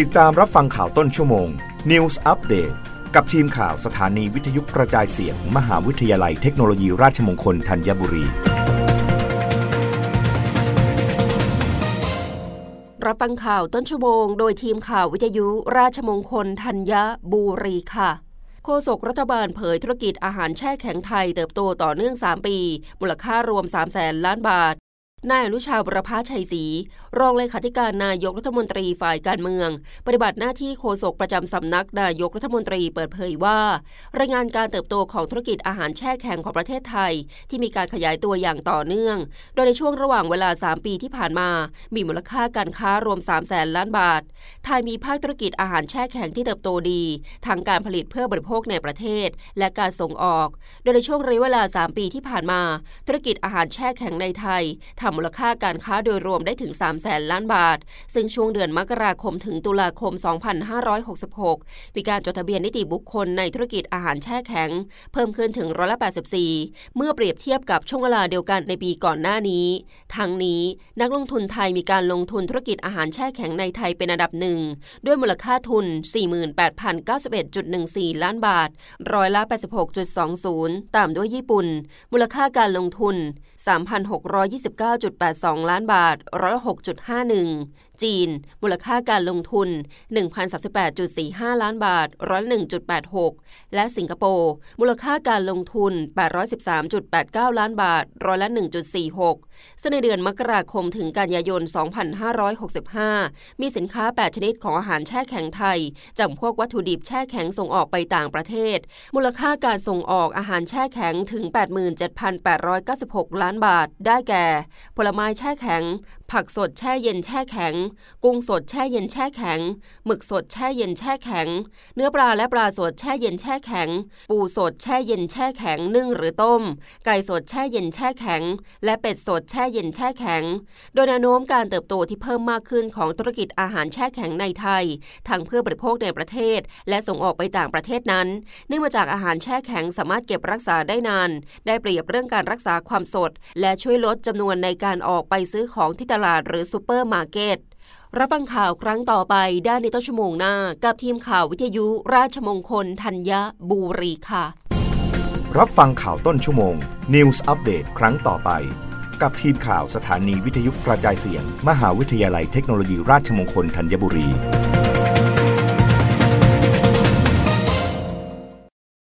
ติดตามรับฟังข่าวต้นชั่วโมง News Update กับทีมข่าวสถานีวิทยุกระจายเสียงมมหาวิทยาลัยเทคโนโลยีราชมงคลธัญบุรี รับฟังข่าวต้นชั่วโมง โดยทีมข่าววิทยุราชมงคลธัญบุรีค่ะโฆษกรัฐบาลเผยธุรกิจอาหารแช่แข็งไทยเติบโตต่อเนื่อง 3 ปี มูลค่ารวม 3 0 0แสนล้านบาท นายอนุชาบุรพาชัยศรีรองเลขาธิการนายกรัฐมนตรีฝ่ายการเมือง ปฏิบัติหน้าที่โฆษกประจำสำนักนายกรัฐมนตรีเปิดเผยว่า รายงานการเติบโตของธุรกิจอาหารแช่แข็งของประเทศไทย ที่มีการขยายตัวอย่างต่อเนื่อง โดยในช่วงระหว่างเวลา 3 ปีที่ผ่านมา มีมูลค่าการค้ารวม 3 0 0แสนล้านบาท ไทยมีภาคธุรกิจอาหารแช่แข็งที่เติบโตดีทั้งการผลิตเพื่อบริโภคในประเทศ และการส่งออก โดยในช่วงระยะเวลา 3 ปีที่ผ่านมา ธุรกิจอาหารแช่แข็งในไทยทำมูลค่าการค้าโดยรวมได้ถึง 3 0 0แสนล้านบาท ซึ่งช่วงเดือนมกราคมถึงตุลาคม 2566 มีการจดทะเบียนนิติบุคคลในธุรกิจอาหารแช่แข็ง เพิ่มขึ้นถึงร้อยละ84 เมื่อเปรียบเทียบกับช่วงเวลาเดียวกันในปีก่อนหน้านี้ ทั้งนี้นักลงทุนไทยมีการลงทุนธุรกิจอาหารแช่แข็งในไทยเป็นอันดับหนึ่งด้วยมูลค่าทุน 48,091.14 ล้านบาท ร้อยละ 86.20 ตามด้วยญี่ปุ่น มูลค่าการลงทุน3,629.82 ล้านบาทร้อยละ6.51 จีน มูลค่าการลงทุน 1,038.45 ล้านบาท ร้อย1.86 และสิงคโปร์ มูลค่าการลงทุน 813.89 ล้านบาท ร้อยละ 1.46 ซึ่งในเดือนมกราคมถึงกันยายน 2565 มีสินค้า 8 ชนิดของอาหารแช่แข็งไทยจำพวกวัตถุดิบแช่แข็งส่งออกไปต่างประเทศ มูลค่าการส่งออกอาหารแช่แข็งถึง 87,896 ล้านบาท ได้แก่ ผลไม้แช่แข็ง ผักสดแช่เย็นแช่แข็ง กุ้งสดแช่เย็นแช่แข็ง หมึกสดแช่เย็นแช่แข็ง เนื้อปลาและปลาสดแช่เย็นแช่แข็ง ปูสดแช่เย็นแช่แข็งนึ่งหรือต้ม ไก่สดแช่เย็นแช่แข็ง และเป็ดสดแช่เย็นแช่แข็ง โดยแนวโน้มการเติบโตที่เพิ่มมากขึ้นของธุรกิจอาหารแช่แข็งในไทย ทั้งเพื่อบริโภคในประเทศ และส่งออกไปต่างประเทศนั้น เนื่องมาจากอาหารแช่แข็งสามารถเก็บรักษาได้นาน ได้เปรียบเรื่องการรักษาความสด และช่วยลดจำนวนในการออกไปซื้อของที่ตลาดลาดหรือซูเปอร์มาร์เก็ตรับฟังข่าวครั้งต่อไปได้ในต้นชั่วโมงหน้า กับทีมข่าววิทยุราชมงคลธัญบุรีค่ะ รับฟังข่าวต้นชั่วโมง News อัปเดตครั้งต่อไป กับทีมข่าวสถานีวิทยุกระจายเสียง มหาวิทยาลัยเทคโนโลยีราชมงคลธัญบุรี